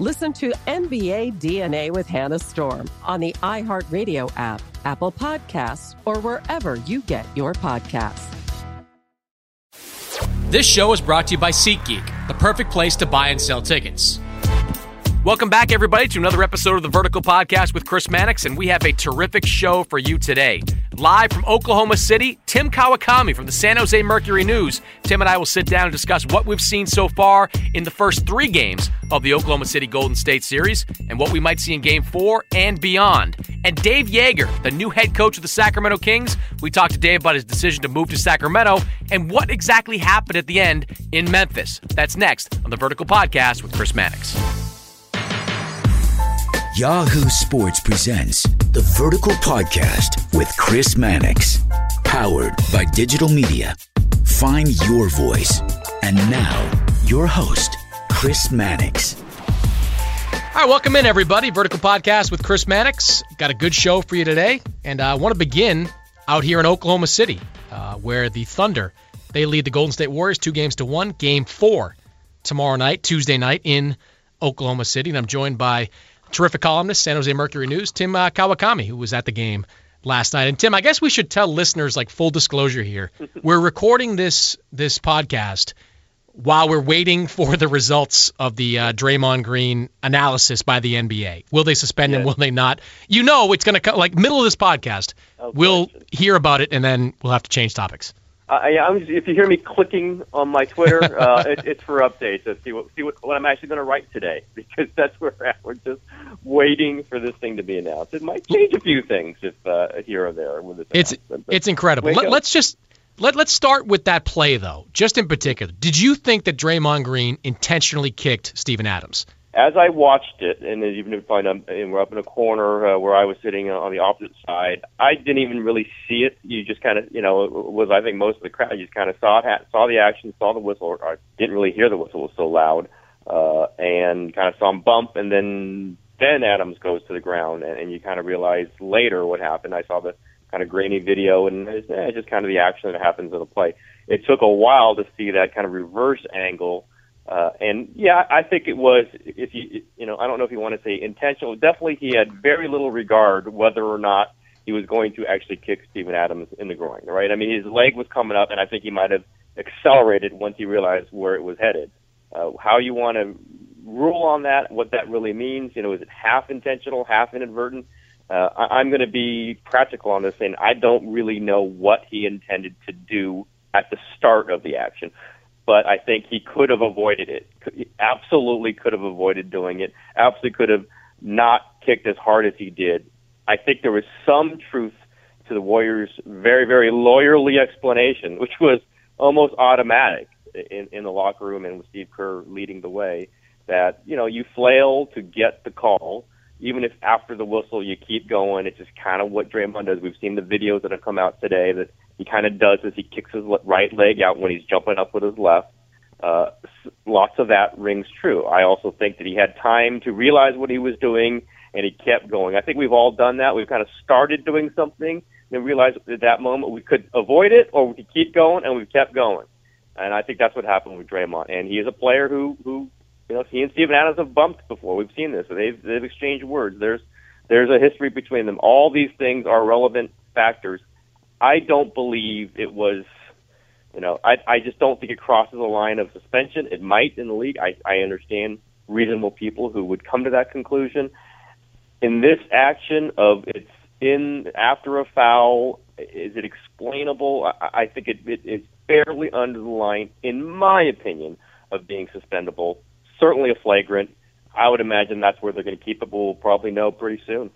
Listen to NBA DNA with Hannah Storm on the iHeartRadio app, Apple Podcasts, or wherever you get your podcasts. This show is brought to you by SeatGeek, the perfect place to buy and sell tickets. Welcome back, everybody, to another episode of the Vertical Podcast with Chris Mannix, and we have a terrific show for you today. Live from Oklahoma City, Tim Kawakami from the San Jose Mercury News. Tim and I will sit down and discuss what we've seen so far in the first three games of the Oklahoma City Golden State Series and what we might see in game four and beyond. And Dave Joerger, the new head coach of the Sacramento Kings, we talked to Dave about his decision to move to Sacramento and what exactly happened at the end in Memphis. That's next on the Vertical Podcast with Chris Mannix. Yahoo Sports presents the Vertical Podcast with Chris Mannix, powered by digital media. Find your voice. And now, your host, Chris Mannix. All right, welcome in, everybody. Vertical Podcast with Chris Mannix. Got a good show for you today, and I want to begin out here in Oklahoma City, uh, where the Thunder they lead the Golden State Warriors two games to one. Game four tomorrow night, Tuesday night in Oklahoma City, and I'm joined by terrific columnist, San Jose Mercury News, Tim uh, Kawakami, who was at the game last night. And Tim, I guess we should tell listeners, like full disclosure here, we're recording this this podcast while we're waiting for the results of the uh, Draymond Green analysis by the NBA. Will they suspend yes. him? Will they not? You know, it's going to come like middle of this podcast. We'll hear about it, and then we'll have to change topics. Uh, yeah, I'm just, if you hear me clicking on my Twitter, uh, it, it's for updates. To see what see what, what I'm actually going to write today because that's where we're at. We're just waiting for this thing to be announced. It might change a few things if uh, here or there with this. It's it's incredible. Let, let's just let let's start with that play though. Just in particular, did you think that Draymond Green intentionally kicked Steven Adams? As I watched it, and even if I'm, and we're up in a corner uh, where I was sitting on the opposite side, I didn't even really see it. You just kind of, you know, it was I think most of the crowd you just kind of saw it, saw the action, saw the whistle, or I didn't really hear the whistle; it was so loud, uh, and kind of saw him bump, and then then Adams goes to the ground, and, and you kind of realize later what happened. I saw the kind of grainy video, and it's, eh, just kind of the action that happens in the play. It took a while to see that kind of reverse angle uh, and yeah, I think it was, if you, you know, I don't know if you want to say intentional. Definitely he had very little regard whether or not he was going to actually kick Steven Adams in the groin, right? I mean, his leg was coming up, and I think he might have accelerated once he realized where it was headed. Uh, how you want to rule on that, what that really means, you know, is it half intentional, half inadvertent? Uh, I, I'm going to be practical on this, and I don't really know what he intended to do at the start of the action but I think he could have avoided it. He absolutely could have avoided doing it. Absolutely could have not kicked as hard as he did. I think there was some truth to the Warriors' very, very lawyerly explanation, which was almost automatic. in, in the locker room and with Steve Kerr leading the way that, you know, you flail to get the call. Even if after the whistle you keep going, it's just kind of what Draymond does. We've seen the videos that have come out today that he kind of does as he kicks his right leg out when he's jumping up with his left. Uh, lots of that rings true. I also think that he had time to realize what he was doing and he kept going. I think we've all done that. We've kind of started doing something and realized at that moment we could avoid it or we could keep going, and we've kept going. And I think that's what happened with Draymond. And he is a player who, who, you know, he and Steven Adams have bumped before. We've seen this. They've they've exchanged words. There's there's a history between them. All these things are relevant factors. I don't believe it was you know, I I just don't think it crosses a line of suspension. It might in the league. I I understand reasonable people who would come to that conclusion. In this action of it's in after a foul, is it explainable? I, I think it, it is fairly under the line, in my opinion, of being suspendable. Certainly a flagrant. I would imagine that's where they're going to keep it. We'll probably know pretty soon.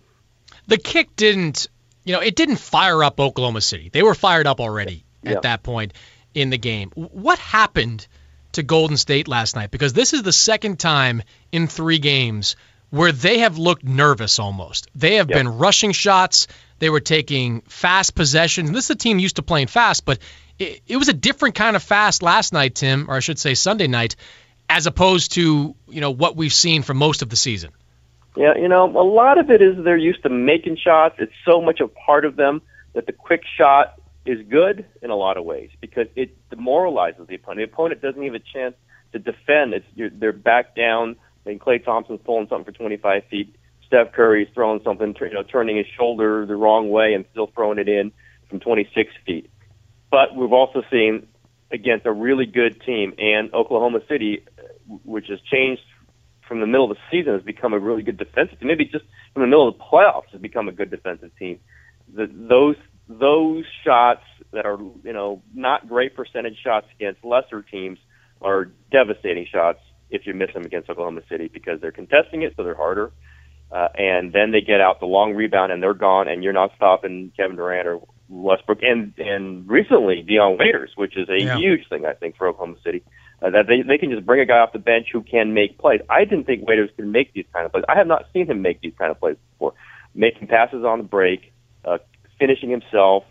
The kick didn't, you know, it didn't fire up Oklahoma City. They were fired up already at that point in the game. What happened to Golden State last night? Because this is the second time in three games where they have looked nervous almost. They have been rushing shots. They were taking fast possessions. And this is a team used to playing fast, but it, it was a different kind of fast last night, Tim, or I should say Sunday night, as opposed to you know what we've seen for most of the season. Yeah, you know, a lot of it is they're used to making shots. It's so much a part of them that the quick shot is good in a lot of ways because it demoralizes the opponent. The opponent doesn't even have a chance to defend. It's you're, they're back down, and Klay Thompson's pulling something for 25 feet. Steph Curry's throwing something, you know, turning his shoulder the wrong way and still throwing it in from 26 feet. But we've also seen against a really good team and Oklahoma City, uh, which has changed from the middle of the season, has become a really good defensive team. Maybe just from the middle of the playoffs has become a good defensive team. The, those those shots that are you know not great percentage shots against lesser teams are devastating shots if you miss them against Oklahoma City because they're contesting it, so they're harder. Uh, and then they get out the long rebound and they're gone, and you're not stopping Kevin Durant or Westbrook. And and recently Dion Waiters, which is a Yeah. huge thing I think for Oklahoma City, uh, that they they can just bring a guy off the bench who can make plays. I didn't think Waiters could make these kind of plays. I have not seen him make these kind of plays before, making passes on the break, uh, finishing himself.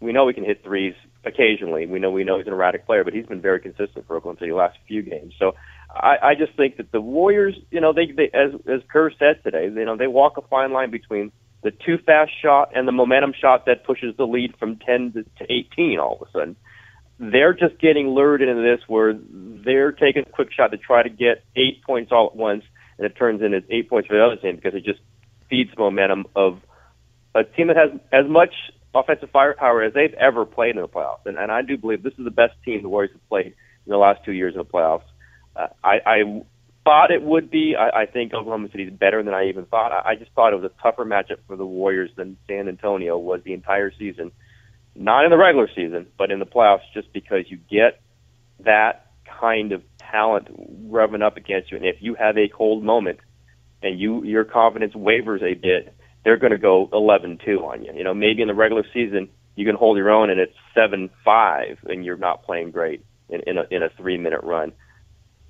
We know he can hit threes occasionally. We know we know he's an erratic player, but he's been very consistent for Oklahoma City the last few games. So I, I just think that the Warriors, you know, they, they as as Kerr said today, you know, they walk a fine line between the too fast shot and the momentum shot that pushes the lead from 10 to, to 18 all of a sudden. They're just getting lured into this where they're taking a quick shot to try to get eight points all at once, and it turns into eight points for the other team because it just feeds momentum of a team that has as much offensive firepower as they've ever played in the playoffs. And, and I do believe this is the best team the Warriors have played in the last two years in the playoffs. Uh, I, I thought it would be. I, I think Oklahoma City is better than I even thought. I, I just thought it was a tougher matchup for the Warriors than San Antonio was the entire season. Not in the regular season, but in the playoffs, just because you get that kind of talent revving up against you. And if you have a cold moment and you your confidence wavers a bit, they're going to go 11-2 on you. You know, maybe in the regular season you can hold your own and it's 7-5 and you're not playing great in, in a in a three minute run.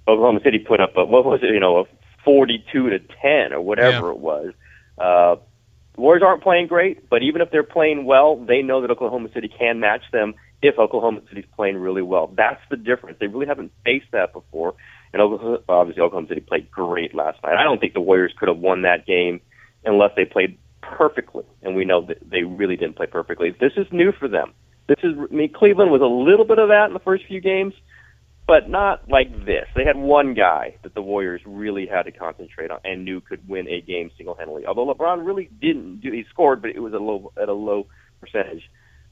Oklahoma City put up a what was it? You know, a 42 to 10 or whatever Yeah. it was. Uh, the Warriors aren't playing great, but even if they're playing well, they know that Oklahoma City can match them if Oklahoma City's playing really well. That's the difference. They really haven't faced that before. And obviously, Oklahoma City played great last night. I don't think the Warriors could have won that game unless they played perfectly, and we know that they really didn't play perfectly. This is new for them. This is, I mean, Cleveland was a little bit of that in the first few games, but not like this. They had one guy that the Warriors really had to concentrate on and knew could win a game single-handedly. Although LeBron really didn't do, he scored, but it was a low at a low percentage.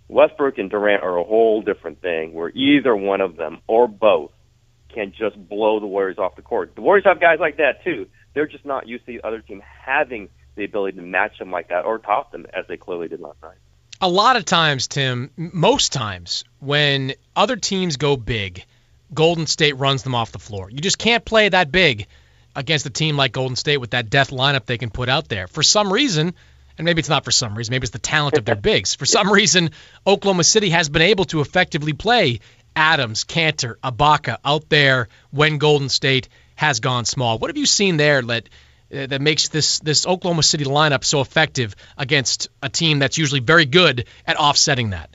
Westbrook and Durant are a whole different thing, where either one of them or both can just blow the Warriors off the court. The Warriors have guys like that too. They're just not used to the other team having the ability to match them like that or top them as they clearly did last night. a lot of times, Tim, most times when other teams go big, Golden State runs them off the floor. You just can't play that big against a team like Golden State with that death lineup they can put out there. For some reason, and maybe it's not for some reason, maybe it's the talent of their bigs. For some reason, Oklahoma City has been able to effectively play Adams, Kanter, Ibaka out there when Golden State has gone small. What have you seen there that uh, that makes this this Oklahoma City lineup so effective against a team that's usually very good at offsetting that?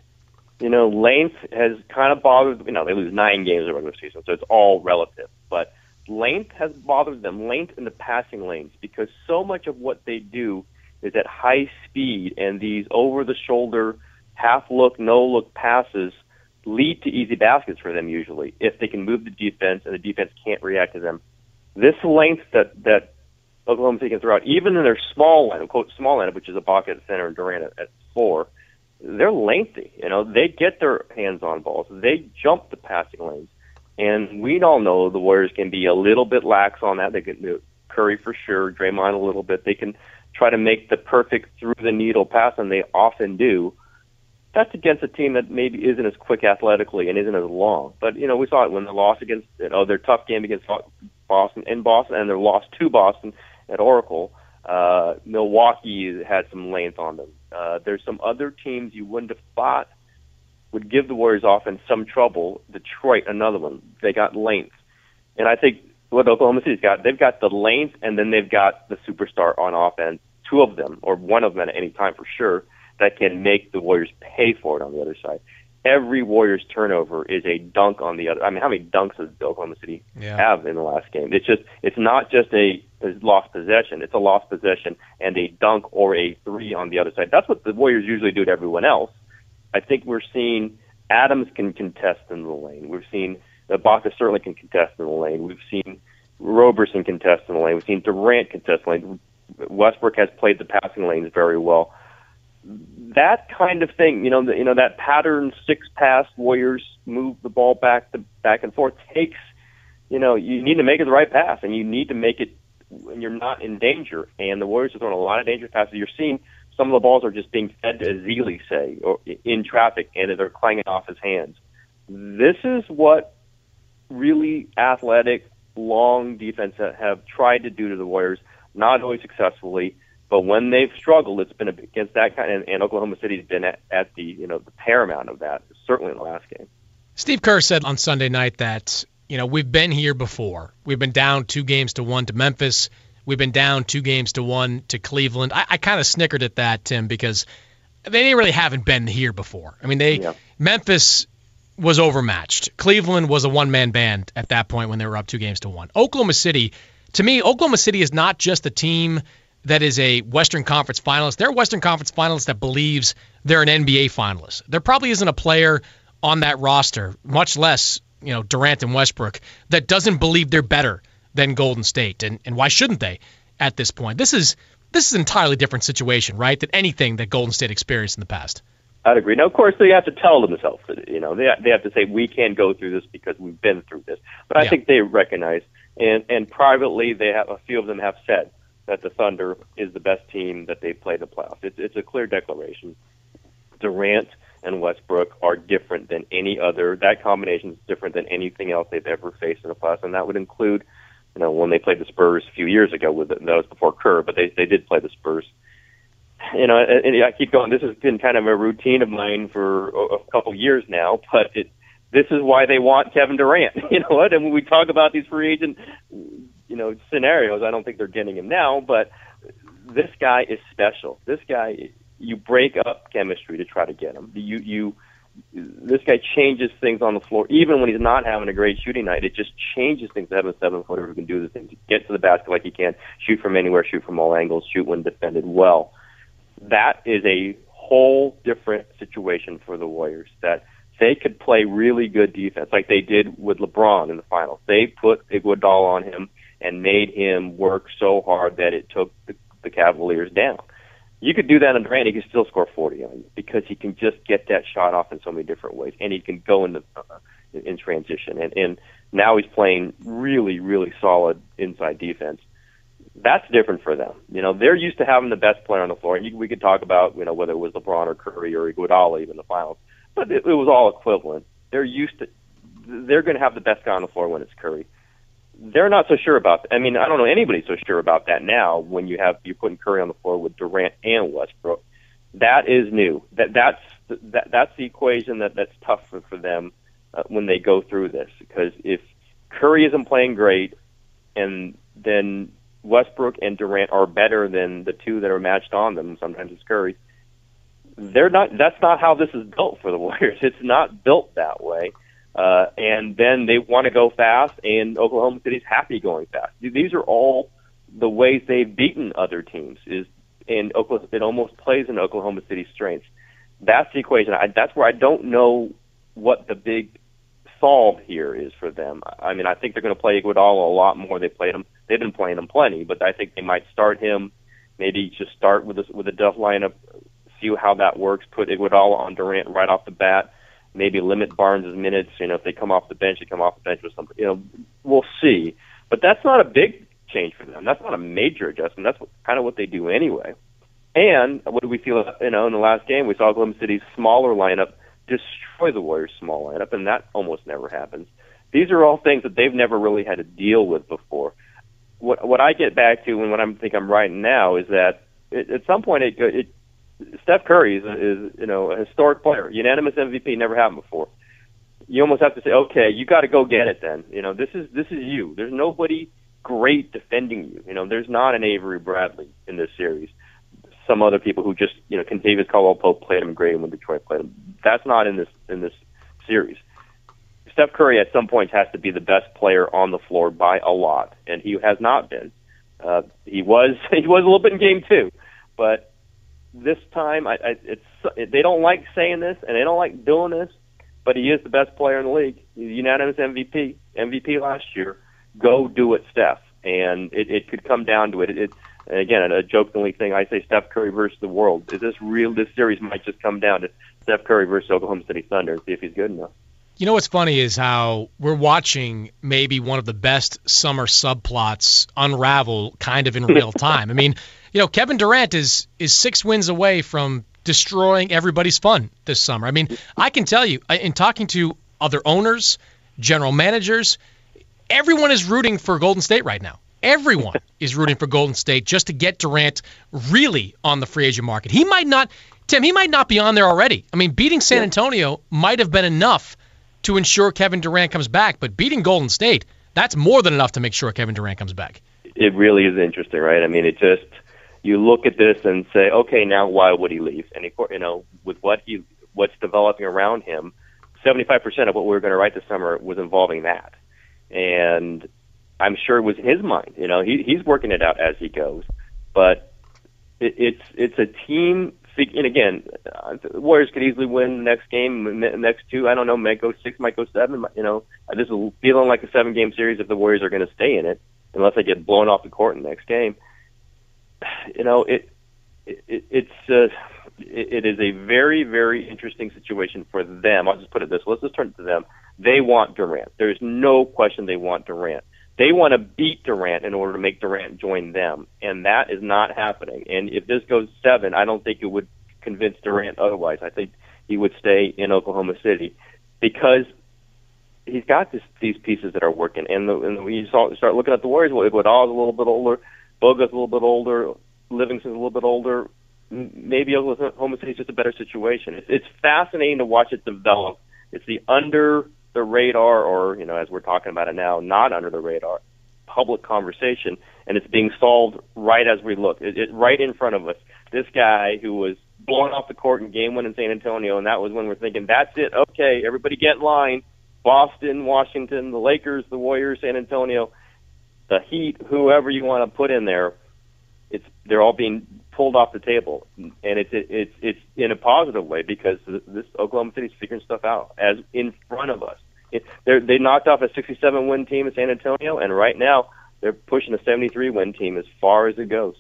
You know, length has kind of bothered. You know, they lose nine games in the regular season, so it's all relative. But length has bothered them. Length in the passing lanes because so much of what they do is at high speed, and these over-the-shoulder, half-look, no-look passes lead to easy baskets for them usually if they can move the defense and the defense can't react to them. This length that that Oklahoma City can throw out, even in their small lineup, quote small lineup, which is Ibaka at center and Durant at, at four, they're lengthy. You know, they get their hands on balls, they jump the passing lanes, and we all know the Warriors can be a little bit lax on that. They can do Curry for sure, Draymond a little bit. They can try to make the perfect through the needle pass, and they often do. That's against a team that maybe isn't as quick athletically and isn't as long. But you know, we saw it when they lost against you know their tough game against Boston in Boston, and their loss to Boston at Oracle. Uh, Milwaukee had some length on them. Uh, there's some other teams you wouldn't have thought would give the Warriors offense some trouble. Detroit, another one. They got length. And I think what Oklahoma City's got, they've got the length and then they've got the superstar on offense, two of them, or one of them at any time for sure, that can make the Warriors pay for it on the other side every Warriors turnover is a dunk on the other. I mean, how many dunks does Oklahoma City yeah. have in the last game? It's just it's not just a, lost possession; it's a lost possession and a dunk or a three on the other side. That's what the Warriors usually do to everyone else. I think we're seeing Adams can contest in the lane. We've seen uh, Ibaka certainly can contest in the lane. We've seen Roberson contest in the lane. We've seen Durant contest in the lane. Westbrook has played the passing lanes very well that kind of thing, you know, the, you know that pattern six pass Warriors move the ball back to back and forth takes, you know, you need to make it the right pass and you need to make it when you're not in danger. And the Warriors are throwing a lot of dangerous passes. You're seeing some of the balls are just being fed to Ezeli, say, or in traffic, and they're clanging off his hands. This is what really athletic, long defense have tried to do to the Warriors, not always successfully but when they've struggled, it's been against that kind, and, and Oklahoma City's been at, at the you know the paramount of that, certainly in the last game. Steve Kerr said on Sunday night that you know we've been here before. We've been down two games to one to Memphis. We've been down two games to one to Cleveland. I, I kind of snickered at that, Tim, because they really haven't been here before. I mean, they yeah. Memphis was overmatched. Cleveland was a one-man band at that point when they were up two games to one. Oklahoma City, to me, Oklahoma City is not just a team that is a Western Conference finalist. They're a Western Conference finalist that believes they're an NBA finalist. There probably isn't a player on that roster, much less, you know, Durant and Westbrook, that doesn't believe they're better than Golden State. And and why shouldn't they at this point? This is this is an entirely different situation, right, than anything that Golden State experienced in the past. I'd agree. Now, of course, they have to tell themselves that you know they they have to say we can't go through this because we've been through this. But I yeah. think they recognize, and and privately, they have a few of them have said that the Thunder is the best team that they've played in the playoffs. It's, it's a clear declaration. Durant and Westbrook are different than any other. That combination is different than anything else they've ever faced in the playoffs, and that would include, you know, when they played the Spurs a few years ago. With that was before Kerr, but they they did play the Spurs. You know, and, and I keep going. This has been kind of a routine of mine for a, couple years now, but it this is why they want Kevin Durant. You know what? And when we talk about these free agent you know scenarios. I don't think they're getting him now, but this guy is special. This guy, you break up chemistry to try to get him. You you this guy changes things on the floor, even when he's not having a great shooting night. It just changes things to have a seven footer who can do the things, get to the basket like he can, shoot from anywhere, shoot from all angles, shoot when defended well. That is a whole different situation for the Warriors. That they could play really good defense, like they did with LeBron in the finals. They put Iguodala on him and made him work so hard that it took the, the Cavaliers down. You could do that on Durant, he could still score 40 on you because he can just get that shot off in so many different ways, and he can go in the uh, in transition. And, and now he's playing really, really solid inside defense. That's different for them. You know, they're used to having the best player on the floor, and you, we could talk about you know whether it was LeBron or Curry or Iguodala even the finals, but it, it was all equivalent. They're used to. They're going to have the best guy on the floor when it's Curry they're not so sure about. That. I mean, I don't know anybody so sure about that now. When you have you're putting Curry on the floor with Durant and Westbrook, that is new. That that's that that's the equation that that's tough for, for them uh, when they go through this because if Curry isn't playing great, and then Westbrook and Durant are better than the two that are matched on them. Sometimes it's Curry. They're not. That's not how this is built for the Warriors. It's not built that way. Uh, and then they want to go fast, and Oklahoma City's happy going fast. These are all the ways they've beaten other teams. Is and Oklahoma, it almost plays in Oklahoma City's strengths. That's the equation. I, that's where I don't know what the big solve here is for them. I mean, I think they're going to play Iguodala a lot more. They played him. They've been playing him plenty, but I think they might start him. Maybe just start with a, with a death lineup, see how that works. Put Iguodala on Durant right off the bat. Maybe limit Barnes' minutes. You know, if they come off the bench, they come off the bench with something. You know, we'll see. But that's not a big change for them. That's not a major adjustment. That's what, kind of what they do anyway. And what do we feel? You know, in the last game, we saw Oklahoma City's smaller lineup destroy the Warriors' small lineup, and that almost never happens. These are all things that they've never really had to deal with before. What what I get back to and what I think I'm writing now is that it, at some point it, it Steph Curry is, is you know a historic player, unanimous MVP, never happened before. You almost have to say, okay, you got to go get it then. You know, this is this is you. There's nobody great defending you. You know, there's not an Avery Bradley in this series some other people who just you know Kentavious Caldwell Pope played him great when Detroit played him. That's not in this in this series. Steph Curry at some points has to be the best player on the floor by a lot, and he has not been. Uh, he was he was a little bit in game two, but this time I, I, it's they don't like saying this and they don't like doing this, but he is the best player in the league. He's unanimous MVP, MVP last year. Go do it, Steph, and it, it could come down to it. it, it and again, a jokingly thing, I say Steph Curry versus the world. Is this real? This series might just come down to Steph Curry versus Oklahoma City Thunder and see if he's good enough. You know what's funny is how we're watching maybe one of the best summer subplots unravel kind of in real time. I mean, you know, Kevin Durant is is six wins away from destroying everybody's fun this summer. I mean, I can tell you in talking to other owners, general managers, everyone is rooting for Golden State right now. Everyone is rooting for Golden State just to get Durant really on the free agent market. He might not, Tim, he might not be on there already. I mean, beating San Antonio might have been enough to ensure Kevin Durant comes back, but beating Golden State, that's more than enough to make sure Kevin Durant comes back. It really is interesting, right? I mean, it just you look at this and say, okay, now why would he leave? And you know, with what he what's developing around him, 75% of what we were going to write this summer was involving that. And I'm sure it was in his mind. You know, he he's working it out as he goes. But it, it's it's a team. And again, uh, the Warriors could easily win the next game, next two. I don't know. Might go six, might go seven. You know, this is feeling like a seven-game series if the Warriors are going to stay in it, unless they get blown off the court in the next game. You know, it, it it's uh, it, it is a very very interesting situation for them. I'll just put it this: let's just turn it to them. They want Durant. There's no question they want Durant. They want to beat Durant in order to make Durant join them, and that is not happening. And if this goes seven, I don't think it would convince Durant otherwise. I think he would stay in Oklahoma City because he's got this, these pieces that are working. And, the, and when you saw, start looking at the Warriors, Iguodala's a little bit older, Bogut's a little bit older, Livingston's a little bit older. Maybe Oklahoma City's just a better situation. It's, it's fascinating to watch it develop. It's the under the radar or, you know, as we're talking about it now, not under the radar public conversation and it's being solved right as we look. It, it right in front of us. This guy who was blown off the court in game one in San Antonio and that was when we're thinking, That's it, okay, everybody get in line. Boston, Washington, the Lakers, the Warriors, San Antonio, the Heat, whoever you want to put in there, it's they're all being pulled off the table, and it's it's it's in a positive way because this Oklahoma City's figuring stuff out as in front of us. They knocked off a 67 win team in San Antonio, and right now they're pushing a 73 win team as far as it goes.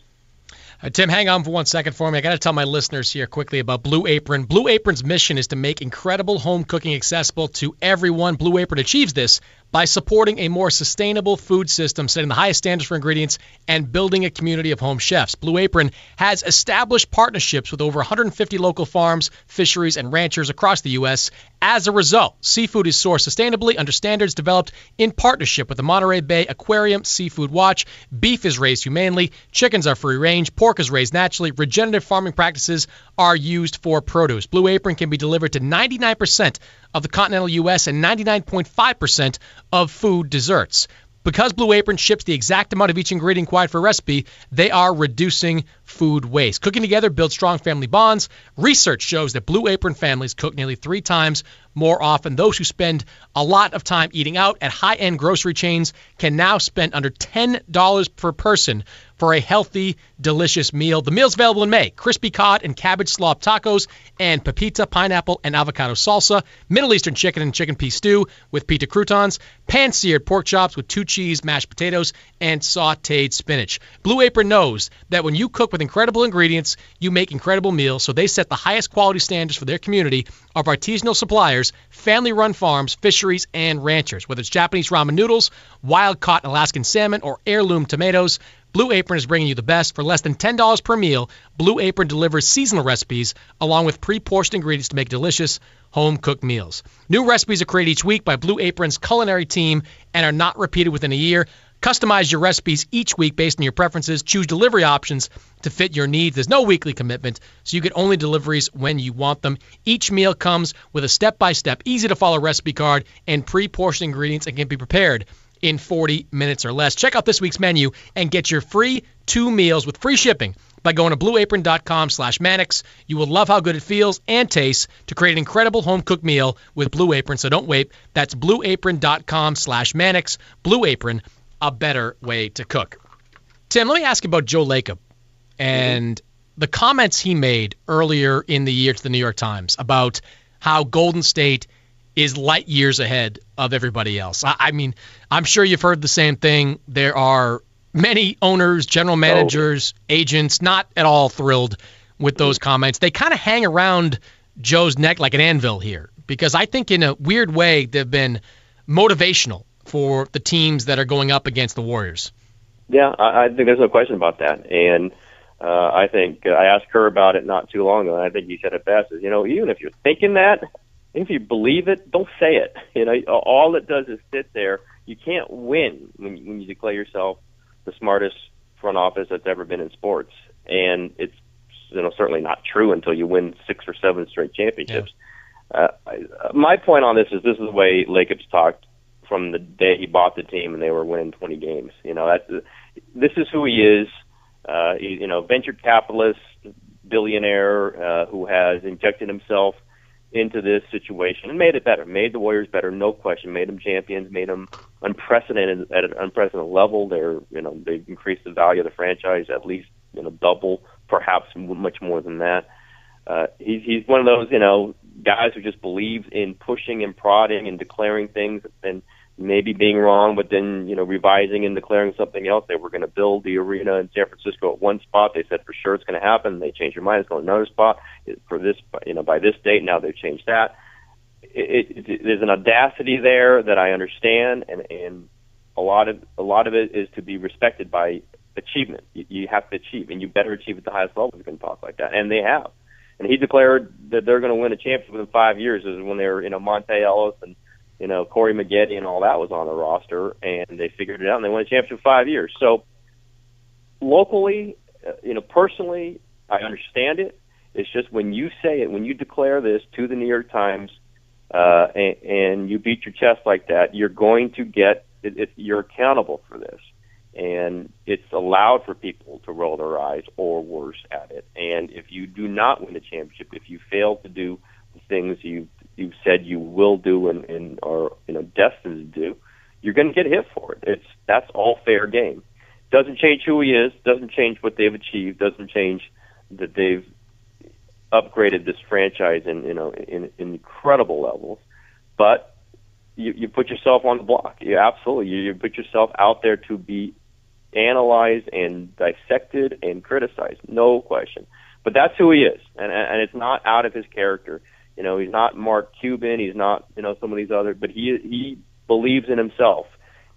Uh, Tim, hang on for one second for me. I got to tell my listeners here quickly about Blue Apron. Blue Apron's mission is to make incredible home cooking accessible to everyone. Blue Apron achieves this by supporting a more sustainable food system, setting the highest standards for ingredients, and building a community of home chefs. Blue Apron has established partnerships with over 150 local farms, fisheries, and ranchers across the U.S. As a result, seafood is sourced sustainably under standards developed in partnership with the Monterey Bay Aquarium Seafood Watch. Beef is raised humanely, chickens are free range, pork is raised naturally, regenerative farming practices are used for produce. Blue Apron can be delivered to 99% of the continental U.S. and 99.5% of food desserts. Because Blue Apron ships the exact amount of each ingredient required for a recipe, they are reducing food waste. Cooking together builds strong family bonds. Research shows that Blue Apron families cook nearly three times more often. Those who spend a lot of time eating out at high end grocery chains can now spend under $10 per person for a healthy, delicious meal. The meal's available in May crispy cod and cabbage slop tacos, and pepita, pineapple, and avocado salsa, Middle Eastern chicken and chicken pea stew with pita croutons, pan seared pork chops with two cheese, mashed potatoes, and sauteed spinach. Blue Apron knows that when you cook with incredible ingredients, you make incredible meals, so they set the highest quality standards for their community of artisanal suppliers, family run farms, fisheries, and ranchers. Whether it's Japanese ramen noodles, wild caught Alaskan salmon, or heirloom tomatoes, Blue Apron is bringing you the best for less than $10 per meal. Blue Apron delivers seasonal recipes along with pre-portioned ingredients to make delicious home cooked meals. New recipes are created each week by Blue Apron's culinary team and are not repeated within a year. Customize your recipes each week based on your preferences. Choose delivery options to fit your needs. There's no weekly commitment, so you get only deliveries when you want them. Each meal comes with a step by step, easy to follow recipe card and pre portioned ingredients and can be prepared in 40 minutes or less. Check out this week's menu and get your free two meals with free shipping by going to blueapron.com slash Mannix. You will love how good it feels and tastes to create an incredible home cooked meal with Blue Apron, so don't wait. That's blueapron.com slash Mannix. Blue Apron, a better way to cook. Tim, let me ask you about Joe Lacob and the comments he made earlier in the year to the New York Times about how Golden State is light years ahead of everybody else. I, I mean, I'm sure you've heard the same thing. There are many owners, general managers, oh. agents not at all thrilled with those comments. They kind of hang around Joe's neck like an anvil here because I think in a weird way they've been motivational for the teams that are going up against the Warriors. Yeah, I, I think there's no question about that. And uh, I think uh, I asked Kerr about it not too long ago, and I think he said it best. Is you know, even if you're thinking that, if you believe it, don't say it. You know, all it does is sit there. You can't win when you, when you declare yourself the smartest front office that's ever been in sports, and it's you know certainly not true until you win six or seven straight championships. Yeah. Uh, my point on this is this is the way Lacob's talked from the day he bought the team and they were winning 20 games. You know, that's this is who he is. Uh, he, you know, venture capitalist, billionaire uh, who has injected himself into this situation and made it better, made the Warriors better, no question, made them champions, made them unprecedented at an unprecedented level. They're, you know, they've increased the value of the franchise at least, you know, double, perhaps much more than that. Uh, he's he's one of those, you know, guys who just believes in pushing and prodding and declaring things and maybe being wrong, but then you know revising and declaring something else. They were going to build the arena in San Francisco at one spot. They said for sure it's going to happen. They changed their mind. It's going to another spot for this, you know, by this date. Now they've changed that. It, it, it, there's an audacity there that I understand, and and a lot of a lot of it is to be respected by achievement. You, you have to achieve, and you better achieve at the highest level if you can talk like that, and they have. And he declared that they're going to win a championship within five years. Is when they were, you know, Monta Ellis and you know, Corey Maggette and all that was on the roster, and they figured it out, and they won a championship five years. So locally, uh, you know, personally, I understand it. It's just when you say it, when you declare this to the New York Times, uh, and, and you beat your chest like that, you're going to get it, it, you're accountable for this, and it's allowed for people to roll their eyes or worse at it. And if you do not win a championship, if you fail to do the things you you've said you will do and, and are you know destined to do, you're going to get hit for it. It's that's all fair game. Doesn't change who he is. Doesn't change what they've achieved. Doesn't change that they've upgraded this franchise in you know in, in incredible levels. But you, you put yourself on the block. You absolutely you, you put yourself out there to be analyzed and dissected and criticized. No question. But that's who he is, and and it's not out of his character. You know, he's not Mark Cuban. He's not, you know, some of these other, but he he believes in himself.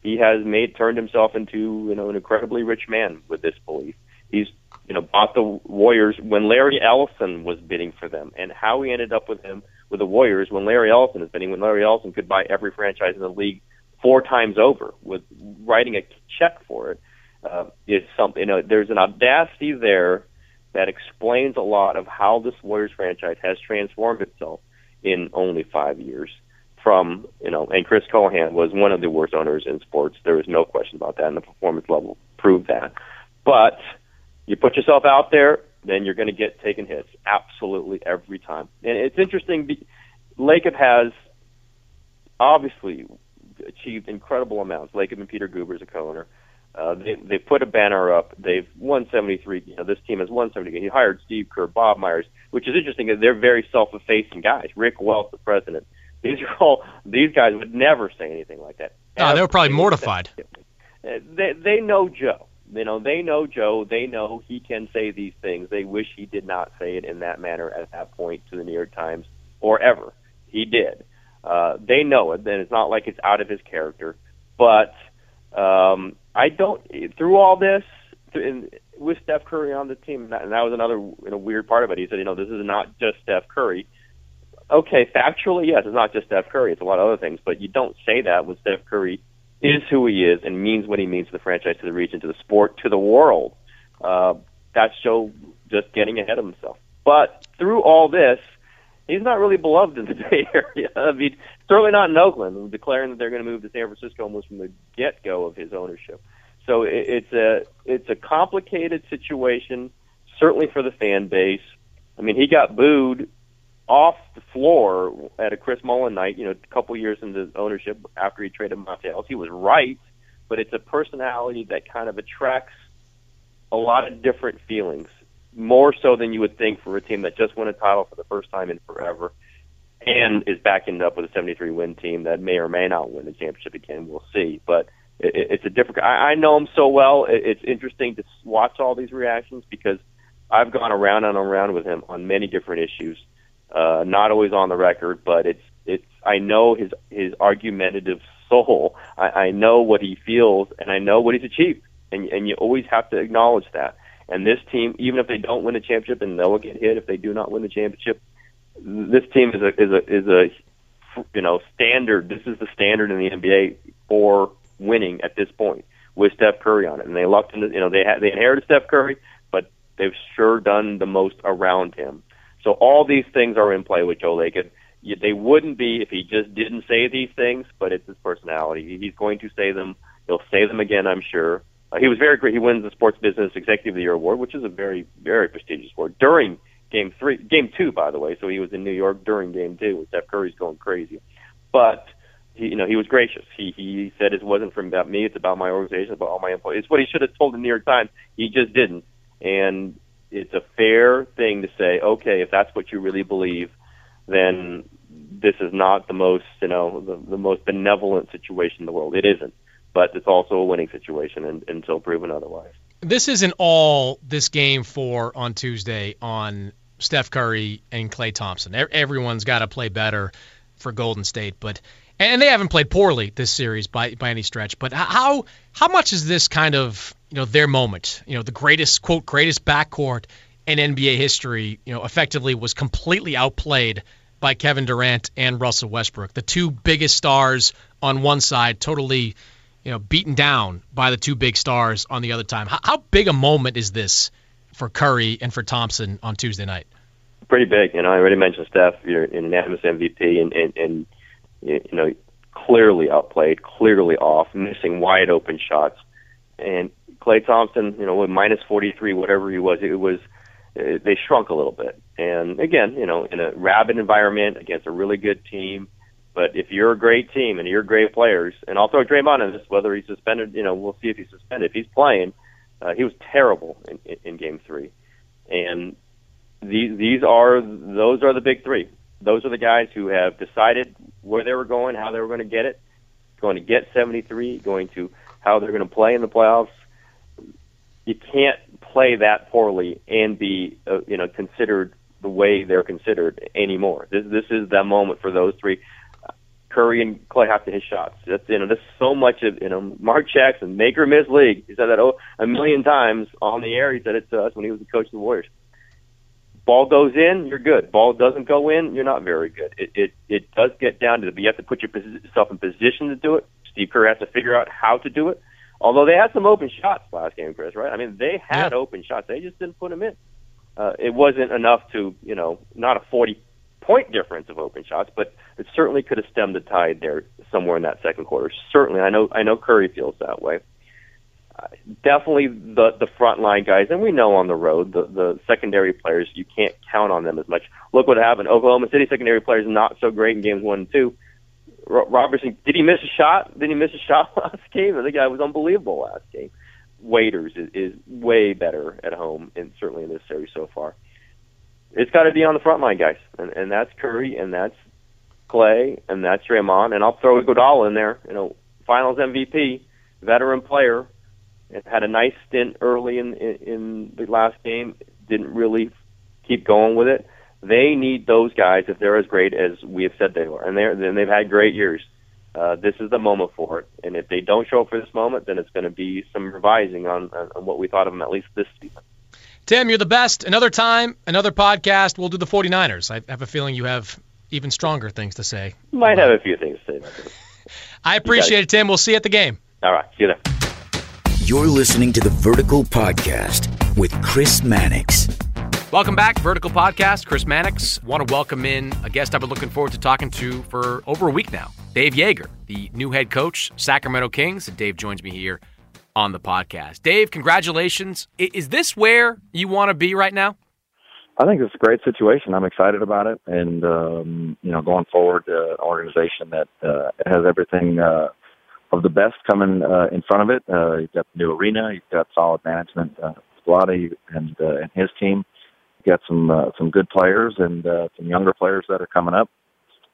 He has made turned himself into you know an incredibly rich man with this belief. He's you know bought the Warriors when Larry Ellison was bidding for them, and how he ended up with him with the Warriors when Larry Ellison is bidding when Larry Ellison could buy every franchise in the league four times over with writing a check for it uh, is something. You know, there's an audacity there that explains a lot of how this Warriors franchise has transformed itself in only five years. From you know, and Chris Cohan was one of the worst owners in sports. There is no question about that, and the performance level proved that. But you put yourself out there, then you're going to get taken hits absolutely every time. And it's interesting. Lacob has obviously achieved incredible amounts. Lacob and Peter Guber is a co-owner. Uh, they they put a banner up. They've won 73. You know, this team has won 70. He hired Steve Kerr, Bob Myers, which is interesting. They're very self-effacing guys. Rick Welts, the president. These are all these guys would never say anything like that. Oh, they were probably mortified. They they know Joe. You know, they know Joe. They know he can say these things. They wish he did not say it in that manner at that point to the New York Times or ever. He did. Uh, they know it. Then it's not like it's out of his character. But um, I don't. Through all this, in, with Steph Curry on the team, and that, and was another weird part of it. He said, you know, this is not just Steph Curry. Okay, factually, yes, it's not just Steph Curry. It's a lot of other things, but you don't say that when Steph Curry is who he is and means what he means to the franchise, to the region, to the sport, to the world. Uh, that's Joe just getting ahead of himself. But through all this, he's not really beloved in the Bay Area. I mean, certainly not in Oakland, declaring that they're going to move to San Francisco almost from the get-go of his ownership. So it, it's a it's a complicated situation, certainly for the fan base. I mean, he got booed off the floor at a Chris Mullin night, you know, a couple years into ownership after he traded Monta Ellis. He was right, but it's a personality that kind of attracts a lot of different feelings more so than you would think for a team that just won a title for the first time in forever and is backing up with a 73 win team that may or may not win the championship again. We'll see. But it, it's a different. I, I know him so well. It, it's interesting to watch all these reactions because I've gone around and around with him on many different issues. Uh, not always on the record, but it's it's. I know his his argumentative soul. I, I know what he feels, and I know what he's achieved. And and you always have to acknowledge that. And this team, even if they don't win a championship, and they'll get hit if they do not win the championship, this team is a is a is a you know standard. This is the standard in the NBA for winning at this point with Steph Curry on it. And they lucked into you know they had they inherited Steph Curry, but they've sure done the most around him. So all these things are in play with Joe Lacob. They wouldn't be if he just didn't say these things, but it's his personality. He's going to say them. He'll say them again, I'm sure. Uh, he was very great. He wins the Sports Business Executive of the Year award, which is a very, very prestigious award during Game Three, Game Two, by the way. So he was in New York during Game Two, with Steph Curry's going crazy. But he, you know, he was gracious. He he said it wasn't from about me; it's about my organization, about all my employees. It's what he should have told the New York Times. He just didn't, and it's a fair thing to say. Okay, if that's what you really believe, then this is not the most, you know, the, the most benevolent situation in the world. It isn't but it's also a winning situation and, until proven otherwise. This isn't all this game for on Tuesday on Steph Curry and Klay Thompson. Everyone's got to play better for Golden State, but and they haven't played poorly this series by by any stretch. But how how much is this kind of you know their moment? You know, the greatest quote greatest backcourt in NBA history. You know, effectively was completely outplayed by Kevin Durant and Russell Westbrook, the two biggest stars on one side, totally you know, beaten down by the two big stars on the other time. How, how big a moment is this for Curry and for Thompson on Tuesday night? Pretty big. You know, I already mentioned Steph, you're an unanimous MVP, and, and, and you know, clearly outplayed, clearly off, missing wide open shots. And Klay Thompson, you know, with minus 43, whatever he was, it was uh, they shrunk a little bit. And again, you know, in a rabid environment against a really good team, but if you're a great team and you're great players, and I'll throw Draymond in this, whether he's suspended, you know, we'll see if he's suspended. If he's playing, uh, he was terrible in, in, Game Three, and these these are those are the big three. Those are the guys who have decided where they were going, how they were going to get it, going to get 73, going to how they're going to play in the playoffs. You can't play that poorly and be, uh, you know, considered the way they're considered anymore. This this is the moment for those three Curry and Klay have to hit shots. That's you know, there's so much of you know Mark Jackson, make or miss league. He said that oh, a million times on the air. He said it to us when he was the coach of the Warriors. Ball goes in, you're good. Ball doesn't go in, you're not very good. It it it does get down to the, you have to put yourself in position to do it. Steve Kerr has to figure out how to do it. Although they had some open shots last game, Chris, right? I mean, they had yeah. open shots. They just didn't put them in. Uh, it wasn't enough to, you know, not a 40 point difference of open shots, but it certainly could have stemmed the tide there somewhere in that second quarter. Certainly, I know I know Curry feels that way. Uh, definitely the the front line guys, and we know on the road the the secondary players you can't count on them as much. Look what happened. Oklahoma City secondary players not so great in games one and two. Roberson did he miss a shot? Did he miss a shot last game? The guy was unbelievable last game. Waiters is, is way better at home, and certainly in this series so far it's got to be on the front line guys, and, and that's Curry, and that's Klay, and that's Draymond, and I'll throw Iguodala in there. You know, Finals MVP, veteran player, had a nice stint early in, in in the last game. Didn't really keep going with it. They need those guys if they're as great as we have said they are, and they're and they've had great years. Uh, this is the moment for it, and if they don't show up for this moment, then it's going to be some revising on, on what we thought of them at least this season. Tim, you're the best. Another time, another podcast. We'll do the 49ers. I have a feeling you have even stronger things to say. Might have a few things to say. I appreciate it, Tim. We'll see you at the game. All right. See you there. You're listening to the Vertical Podcast with Chris Mannix. Welcome back, Vertical Podcast. Chris Mannix. Want to welcome in a guest I've been looking forward to talking to for over a week now. Dave Joerger, the new head coach, Sacramento Kings. And Dave joins me here on the podcast. Dave, congratulations. Is this where you want to be right now? I think it's a great situation. I'm excited about it, and um, you know, going forward, uh, an organization that uh, has everything uh, of the best coming uh, in front of it. Uh, you've got the new arena, you've got solid management, uh, and uh, and his team. You've got some uh, some good players and uh, some younger players that are coming up.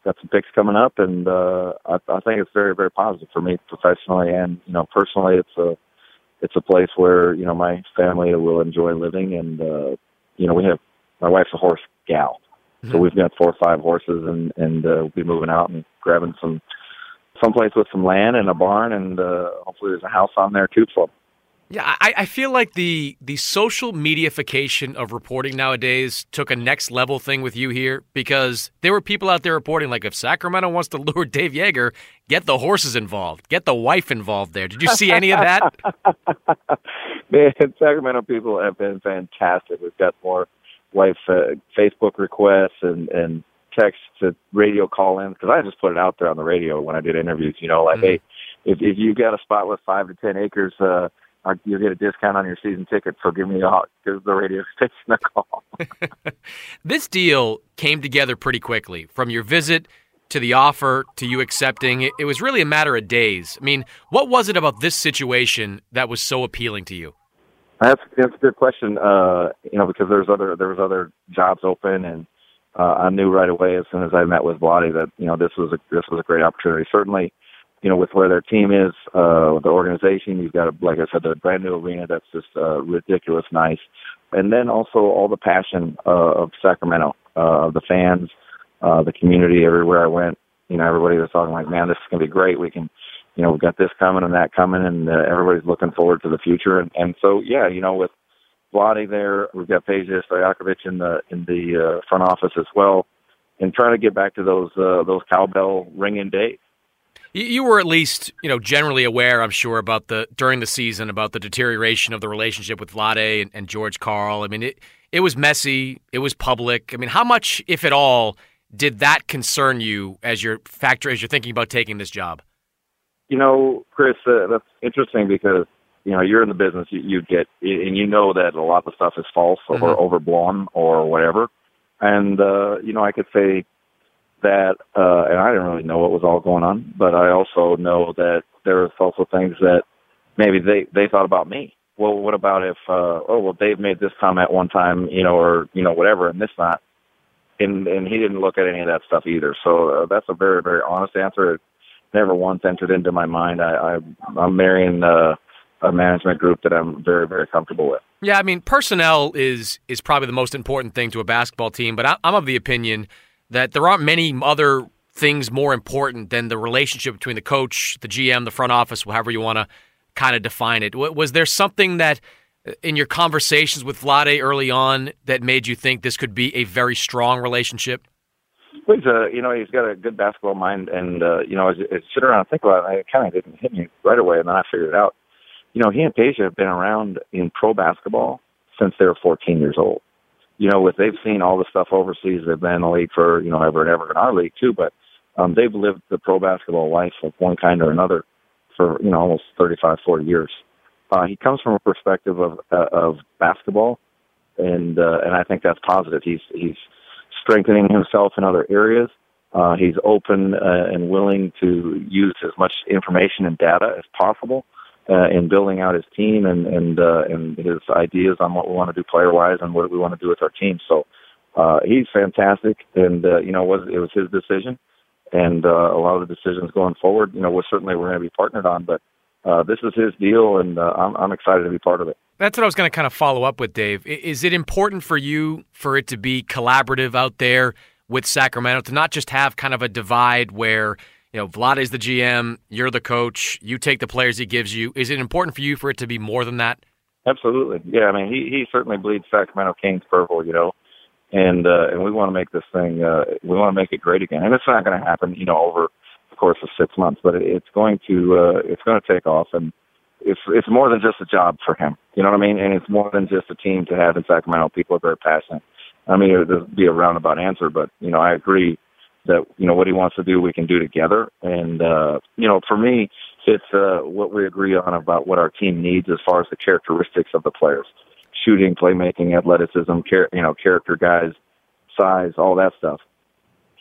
Got some picks coming up, and uh, I, I think it's very very positive for me professionally and you know personally. It's a it's a place where you know my family will enjoy living, and uh, you know we have my wife's a horse gal, mm-hmm. so we've got four or five horses, and and uh, we'll be moving out and grabbing some someplace with some land and a barn, and uh, hopefully there's a house on there too for them. Yeah, I, I feel like the the social mediaification of reporting nowadays took a next level thing with you here because there were people out there reporting like if Sacramento wants to lure Dave Joerger, get the horses involved, get the wife involved there. Did you see any of that? Man, Sacramento people have been fantastic. We've got more wife uh, Facebook requests and and texts to radio call-ins because I just put it out there on the radio when I did interviews. You know, like mm-hmm. hey, if if you got a spot with five to ten acres. uh you'll get a discount on your season ticket. So give me a give the radio station a call. this deal came together pretty quickly from your visit to the offer to you accepting. It, it was really a matter of days. I mean, what was it about this situation that was so appealing to you? That's that's a good question. Uh, you know, because there's other there was other jobs open, and uh, I knew right away as soon as I met with Vlade that you know this was a this was a great opportunity. Certainly, you know, with where their team is, uh, the organization. You've got, like I said, the brand new arena that's just uh, ridiculous nice, and then also all the passion uh, of Sacramento, uh, of the fans, uh, the community. Everywhere I went, you know, everybody was talking like, "Man, this is gonna be great. We can." You know, we've got this coming and that coming, and uh, everybody's looking forward to the future. And, and so, yeah, you know, with Vlade there, we've got Peja Stojakovic in the in the uh, front office as well, and trying to get back to those uh, those cowbell ringing days you were at least, you know, generally aware, I'm sure, about the during the season about the deterioration of the relationship with Vlade and, and George Karl. I mean, it it was messy, it was public. I mean, how much, if at all, did that concern you as your factor as you're thinking about taking this job? You know, Chris, uh, that's interesting because you know you're in the business. You, you get and you know that a lot of stuff is false or mm-hmm. overblown or whatever. And uh, you know, I could say that, uh, and I didn't really know what was all going on, but I also know that there was also things that maybe they they thought about me. Well, what about if, uh, oh, well, Dave made this comment one time, you know, or you know, whatever, and this not, and and he didn't look at any of that stuff either. So uh, that's a very very honest answer. It never once entered into my mind. I, I I'm marrying. Uh, a management group that I'm very, very comfortable with. Yeah, I mean, personnel is is probably the most important thing to a basketball team, but I, I'm of the opinion that there aren't many other things more important than the relationship between the coach, the GM, the front office, however you want to kind of define it? Was there something that uh, in your conversations with Vlade early on that made you think this could be a very strong relationship? He's a, you know, he's got a good basketball mind, and uh, you know, as, as I sit around and think about it, it kind of didn't hit me right away, and then I figured it out. You know, he and Peja have been around in pro basketball since they were 14 years old. You know, with they've seen all the stuff overseas. They've been in the league for you know ever and ever in our league too, but um, they've lived the pro basketball life of one kind or another for you know almost 35, 40 years. Uh, he comes from a perspective of uh, of basketball, and uh, and I think that's positive. He's he's strengthening himself in other areas. Uh, he's open uh, and willing to use as much information and data as possible uh, in building out his team and and uh, and his ideas on what we want to do player wise and what we want to do with our team. So uh, he's fantastic, and uh, you know, it was it was his decision, and uh, a lot of the decisions going forward, you know, we're certainly we're going to be partnered on, but. Uh, this is his deal, and uh, I'm, I'm excited to be part of it. That's what I was going to kind of follow up with, Dave. Is it important for you for it to be collaborative out there with Sacramento to not just have kind of a divide where you know Vlad is the GM, you're the coach, you take the players he gives you? Is it important for you for it to be more than that? Absolutely, yeah. I mean, he he certainly bleeds Sacramento Kings purple, you know, and uh, and we want to make this thing, uh, we want to make it great again, and it's not going to happen, you know, over the course of six months, but it's going to uh, it's going to take off, and it's it's more than just a job for him. You know what I mean? And it's more than just a team to have in Sacramento. People are very passionate. I mean, it'd be a roundabout answer, but you know, I agree that you know what he wants to do, we can do together. And uh, you know, for me, it's uh, what we agree on about what our team needs as far as the characteristics of the players: shooting, playmaking, athleticism, char- you know, character guys, size, all that stuff.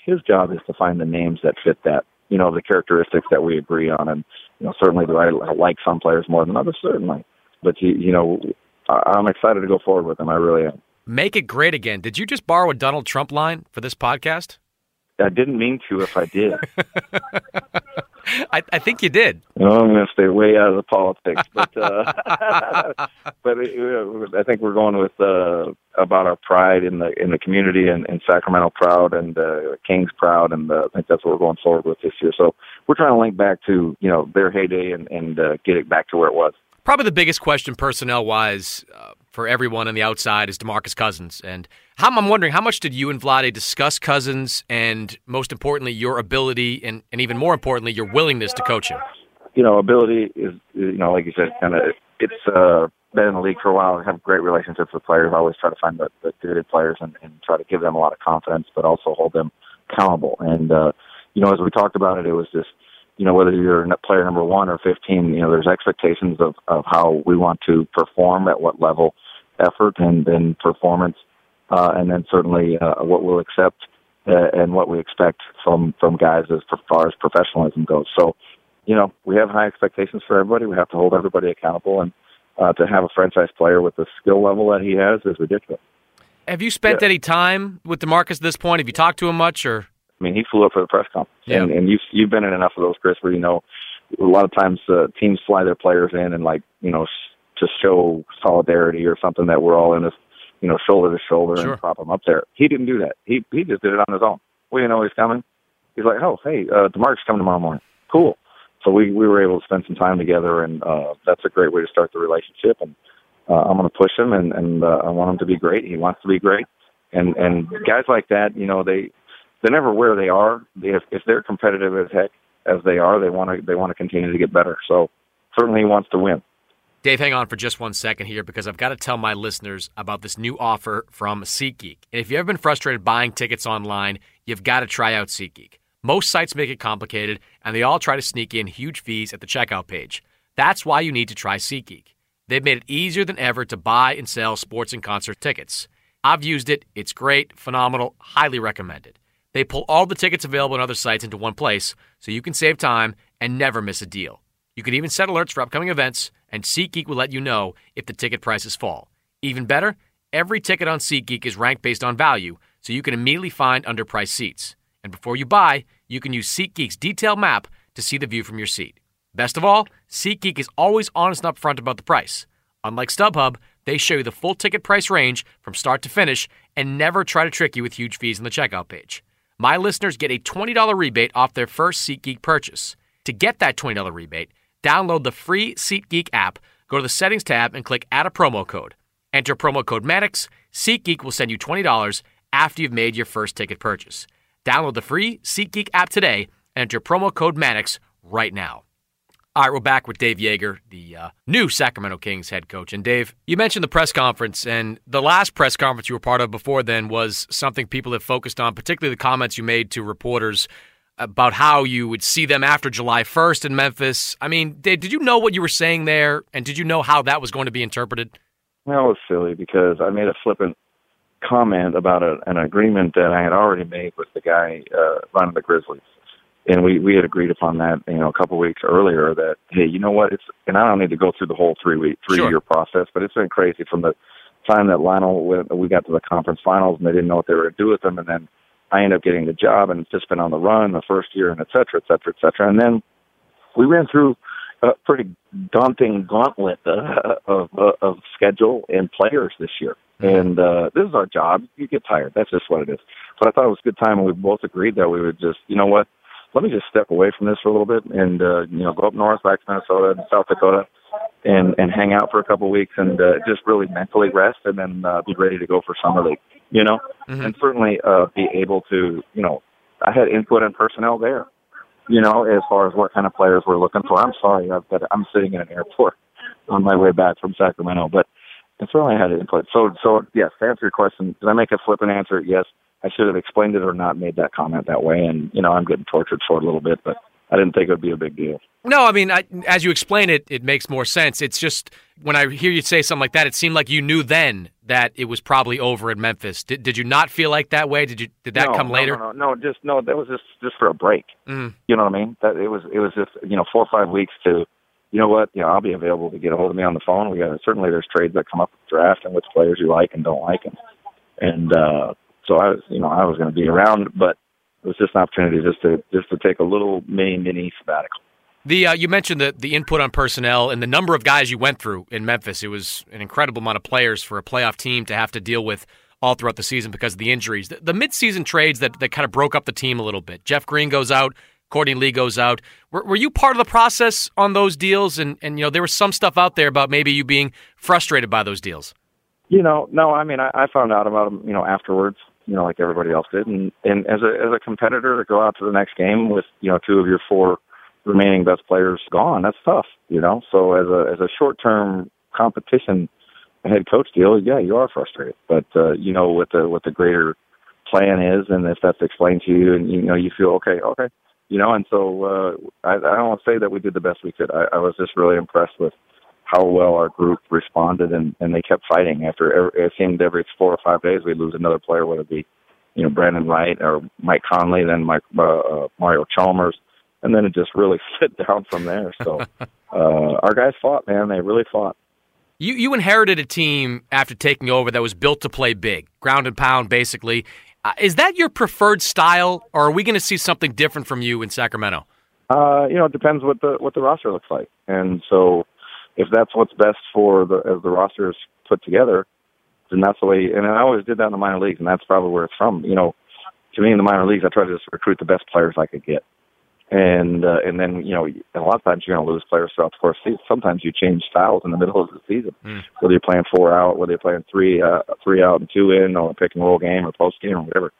His job is to find the names that fit that you know, the characteristics that we agree on. And, you know, certainly do I like some players more than others? Certainly. But, you, you know, I'm excited to go forward with them. I really am. Make it great again. Did you just borrow a Donald Trump line for this podcast? I didn't mean to if I did. I, I, think you did. No, I'm going to stay way out of the politics, but uh, but it, I think we're going with uh, about our pride in the in the community and, and Sacramento proud and uh, Kings proud, and uh, I think that's what we're going forward with this year. So we're trying to link back to you know their heyday and and uh, get it back to where it was. Probably the biggest question personnel wise uh, for everyone on the outside is DeMarcus Cousins. And how, I'm wondering, how much did you and Vlade discuss Cousins and, most importantly, your ability and, and even more importantly, your willingness to coach him? You know, ability is, you know, like you said, kind of, it's uh, been in the league for a while. I have great relationships with players. I always try to find the, the good players and, and try to give them a lot of confidence, but also hold them accountable. And, uh, you know, as we talked about it, it was just, you know, whether you're player number one or 15, you know, there's expectations of, of how we want to perform at what level, effort and, then performance, uh, and then certainly uh, what we'll accept uh, and what we expect from, from guys as far as professionalism goes. So, you know, we have high expectations for everybody. We have to hold everybody accountable, and uh, to have a franchise player with the skill level that he has is ridiculous. Have you spent yeah. any time with DeMarcus at this point? Have you talked to him much, or I mean, he flew up for the press conference, yeah. and, and you've you've been in enough of those, Chris, where you know a lot of times uh, teams fly their players in and like you know to show solidarity or something that we're all in this you know shoulder to shoulder sure. and prop him up there. He didn't do that. He he just did it on his own. We didn't know he's coming. He's like, oh hey, uh, DeMarcus coming tomorrow morning. Cool. So we we were able to spend some time together, and uh, that's a great way to start the relationship. And uh, I'm going to push him, and and uh, I want him to be great. He wants to be great, and and guys like that, you know, they they're never where they are. If if they're competitive as heck as they are, they want to they want to continue to get better. So certainly he wants to win. Dave, hang on for just one second here because I've got to tell my listeners about this new offer from SeatGeek. And if you've ever been frustrated buying tickets online, you've got to try out SeatGeek. Most sites make it complicated, and they all try to sneak in huge fees at the checkout page. That's why you need to try SeatGeek. They've made it easier than ever to buy and sell sports and concert tickets. I've used it, it's great, phenomenal, highly recommended. They pull all the tickets available on other sites into one place so you can save time and never miss a deal. You can even set alerts for upcoming events, and SeatGeek will let you know if the ticket prices fall. Even better, every ticket on SeatGeek is ranked based on value, so you can immediately find underpriced seats. And before you buy, you can use SeatGeek's detailed map to see the view from your seat. Best of all, SeatGeek is always honest and upfront about the price. Unlike StubHub, they show you the full ticket price range from start to finish and never try to trick you with huge fees on the checkout page. my listeners get a $20 rebate off their first SeatGeek purchase. To get that $20 rebate, download the free SeatGeek app, go to the Settings tab, and click Add a promo code. Enter promo code Mannix. SeatGeek will send you $20 after you've made your first ticket purchase. Download the free SeatGeek app today and enter promo code Mannix right now. All right, we're back with Dave Joerger, the uh, new Sacramento Kings head coach. And Dave, you mentioned the press conference, and the last press conference you were part of before then was something people have focused on, particularly the comments you made to reporters about how you would see them after July 1st in Memphis. I mean, Dave, did you know what you were saying there, and did you know how that was going to be interpreted? That was silly because I made a flippant comment about a, an agreement that I had already made with the guy uh, running the Grizzlies and we we had agreed upon that you know a couple of weeks earlier that hey you know what it's and I don't need to go through the whole three week three sure. year process but it's been crazy from the time that Lionel went, we got to the conference finals and they didn't know what they were going to do with them and then I ended up getting the job and it's just been on the run the first year and et cetera et cetera et cetera. And then we ran through a pretty daunting gauntlet uh, of uh, of schedule and players this year. Mm-hmm. and uh this is our job. You get tired. That's just what it is. But I thought it was a good time and we both agreed that we would just you know what let me just step away from this for a little bit and uh, you know go up north back to Minnesota and South Dakota and and hang out for a couple of weeks and uh, just really mentally rest and then uh, be ready to go for summer league. You know, mm-hmm. and certainly uh, be able to you know I had input and personnel there. You know, as far as what kind of players we're looking for. I'm sorry, I've got, I'm sitting in an airport on my way back from Sacramento, but and certainly I had input. So so yes, to answer your question, did I make a flippant answer? Yes. I should have explained it or not made that comment that way. And, you know, I'm getting tortured for it a little bit, but I didn't think it would be a big deal. No, I mean, I, as you explain it, it makes more sense. It's just when I hear you say something like that, it seemed like you knew then that it was probably over in Memphis. Did, did you not feel like that way? Did you did that no, come later? No, no, no, just no. That was just just for a break. Mm. You know what I mean? That it was it was just you know four or five weeks to, you know what? You know, I'll be available to get a hold of me on the phone. We got certainly there's trades that come up with draft and which players you like and don't like, and and uh, so I was, you know, I was going to be around, but it was just an opportunity just to just to take a little mini mini sabbatical. The uh, you mentioned the the input on personnel and the number of guys you went through in Memphis. It was an incredible amount of players for a playoff team to have to deal with all throughout the season because of the injuries. The, the midseason trades that, that kind of broke up the team a little bit. Jeff Green goes out, Courtney Lee goes out. Were, were you part of the process on those deals? And and you know there was some stuff out there about maybe you being frustrated by those deals. You know, no, I mean I, I found out about them, you know, afterwards you know, like everybody else did. And and as a as a competitor to go out to the next game with you know two of your four remaining best players gone, that's tough. You know, so as a as a short term competition head coach deal, yeah, you are frustrated. But uh, you know what the what the greater plan is, and if that's explained to you, and you know you feel okay, okay, you know. And so uh, I, I don't want to say that we did the best we could. I, I was just really impressed with how well our group responded, and and they kept fighting. After every, it seemed every four or five days we'd lose another player, whether it be you know Brandan Wright or Mike Conley, then Mike uh, uh, Mario Chalmers, and then it just really sit down from there. So uh, our guys fought, man. They really fought. You you inherited a team after taking over that was built to play big, ground and pound, basically. Uh, is that your preferred style, or are we going to see something different from you in Sacramento? Uh, you know, it depends what the what the roster looks like, and so if that's what's best for the as the roster is put together, then that's the way. And I always did that in the minor leagues, and that's probably where it's from. You know, to me in the minor leagues, I try to just recruit the best players I could get, and uh, and then you know, a lot of times you're going to lose players throughout the course. Of the season. Sometimes you change styles in the middle of the season, mm. whether you're playing four out, whether you're playing three uh, three out and two in, or a pick and roll game or post game or whatever.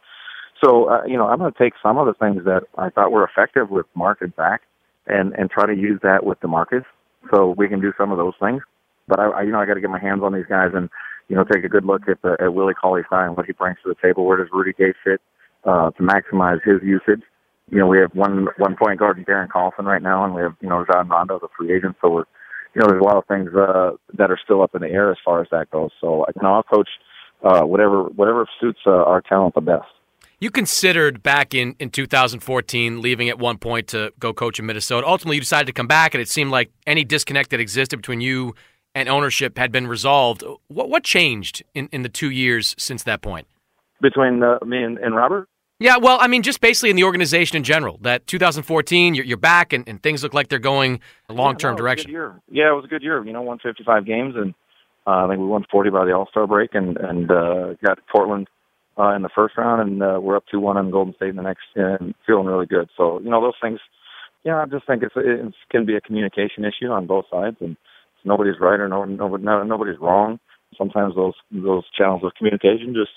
So uh, you know, I'm going to take some of the things that I thought were effective with Marcus back, and and try to use that with DeMarcus so we can do some of those things. But I, I you know, I got to get my hands on these guys and you know take a good look at the, at Willie Cauley Stein, what he brings to the table. Where does Rudy Gay fit uh, to maximize his usage? You know, we have one one point guard in Darren Collison right now, and we have you know Rajon Rondo, the free agent. So we're you know, there's a lot of things uh, that are still up in the air as far as that goes. So you know, I'll coach uh, whatever whatever suits uh, our talent the best. You considered back in, in 2014 leaving at one point to go coach in Minnesota. Ultimately, you decided to come back, and it seemed like any disconnect that existed between you and ownership had been resolved. What what changed in, in the two years since that point? Between uh, me and, and, Robert? Yeah, well, I mean, just basically in the organization in general. That 2014, you're, you're back, and, and, things look like they're going a long term yeah, no, direction. year. Yeah, it was a good year. You know, won 55 games, and uh, I think we won 40 by the All Star break, and and uh, got Portland uh, in the first round, and uh, we're up two one on Golden State in the next, and feeling really good. So you know those things. Yeah, I just think it's it can be a communication issue on both sides, and nobody's right or no, no, no nobody's wrong. Sometimes those those channels of communication just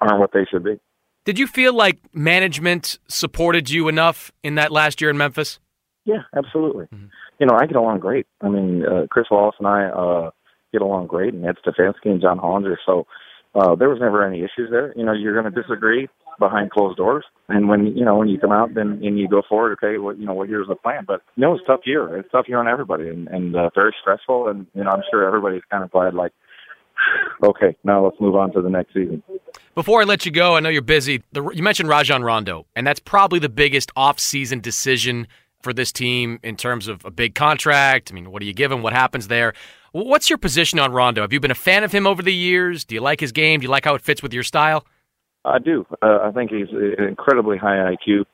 aren't what they should be. Did you feel like management supported you enough in that last year in Memphis? Yeah, absolutely. Mm-hmm. You know, I get along great. I mean, uh, Chris Wallace and I uh, get along great, and Ed Stefanski and John Hollinger. So uh, there was never any issues there. You know, you're going to disagree behind closed doors, and when you know when you come out, then and you go forward. Okay, what you know, what here's the plan? But you know, it's tough year. It's tough year on everybody, and and uh, very stressful. And you know, I'm sure everybody's kind of glad like okay, now let's move on to the next season. Before I let you go, I know you're busy. The, you mentioned Rajon Rondo, and that's probably the biggest off-season decision for this team in terms of a big contract. I mean, what do you give him? What happens there? What's your position on Rondo? Have you been a fan of him over the years? Do you like his game? Do you like how it fits with your style? I do. Uh, I think he's an incredibly high IQ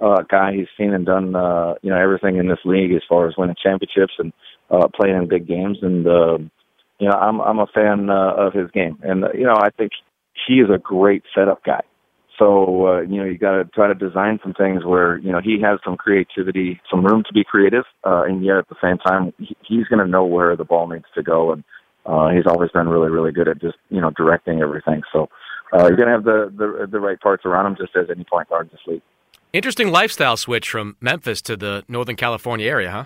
uh, guy. He's seen and done, uh, you know, everything in this league as far as winning championships and uh, playing in big games. And uh, you know, I'm I'm a fan uh, of his game, and uh, you know, I think he is a great setup guy. So uh, you know, you got to try to design some things where you know he has some creativity, some room to be creative, uh, and yet at the same time, he, he's going to know where the ball needs to go, and uh, he's always been really, really good at just you know directing everything. So uh, you're going to have the, the the right parts around him, just as any point guard this league. Interesting lifestyle switch from Memphis to the Northern California area, huh?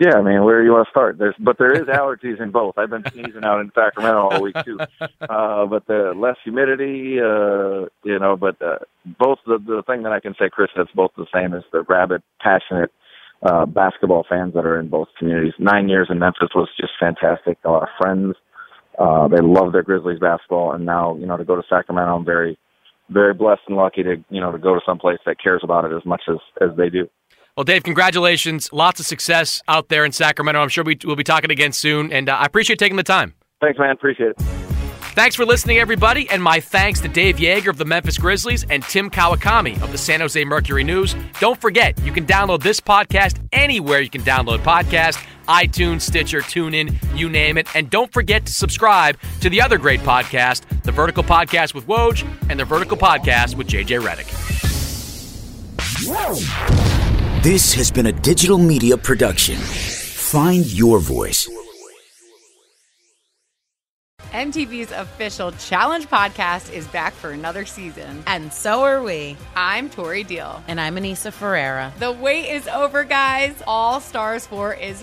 Yeah, I mean, where do you want to start? There's, but there is allergies in both. I've been sneezing out in Sacramento all week too. Uh, but the less humidity, uh, you know, but uh, both the the thing that I can say, Chris, that's both the same is the rabid, passionate uh, basketball fans that are in both communities. Nine years in Memphis was just fantastic. A lot of friends. Uh, they love their Grizzlies basketball, and now you know to go to Sacramento, I'm very, very blessed and lucky to you know to go to some place that cares about it as much as as they do. Well, Dave, congratulations. Lots of success out there in Sacramento. I'm sure we, will be talking again soon, and uh, I appreciate taking the time. Thanks, man. Appreciate it. Thanks for listening, everybody, and my thanks to Dave Joerger of the Memphis Grizzlies and Tim Kawakami of the San Jose Mercury News. Don't forget, you can download this podcast anywhere you can download podcasts iTunes, Stitcher, TuneIn, you name it. And don't forget to subscribe to the other great podcast, the Vertical Podcast with Woj and the Vertical Podcast with JJ Redick. This has been a digital media production. Find your voice. MTV's official Challenge podcast is back for another season. And so are we. I'm Tori Deal. And I'm Aneesa Ferreira. The wait is over, guys. All Stars 4 is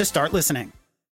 to start listening.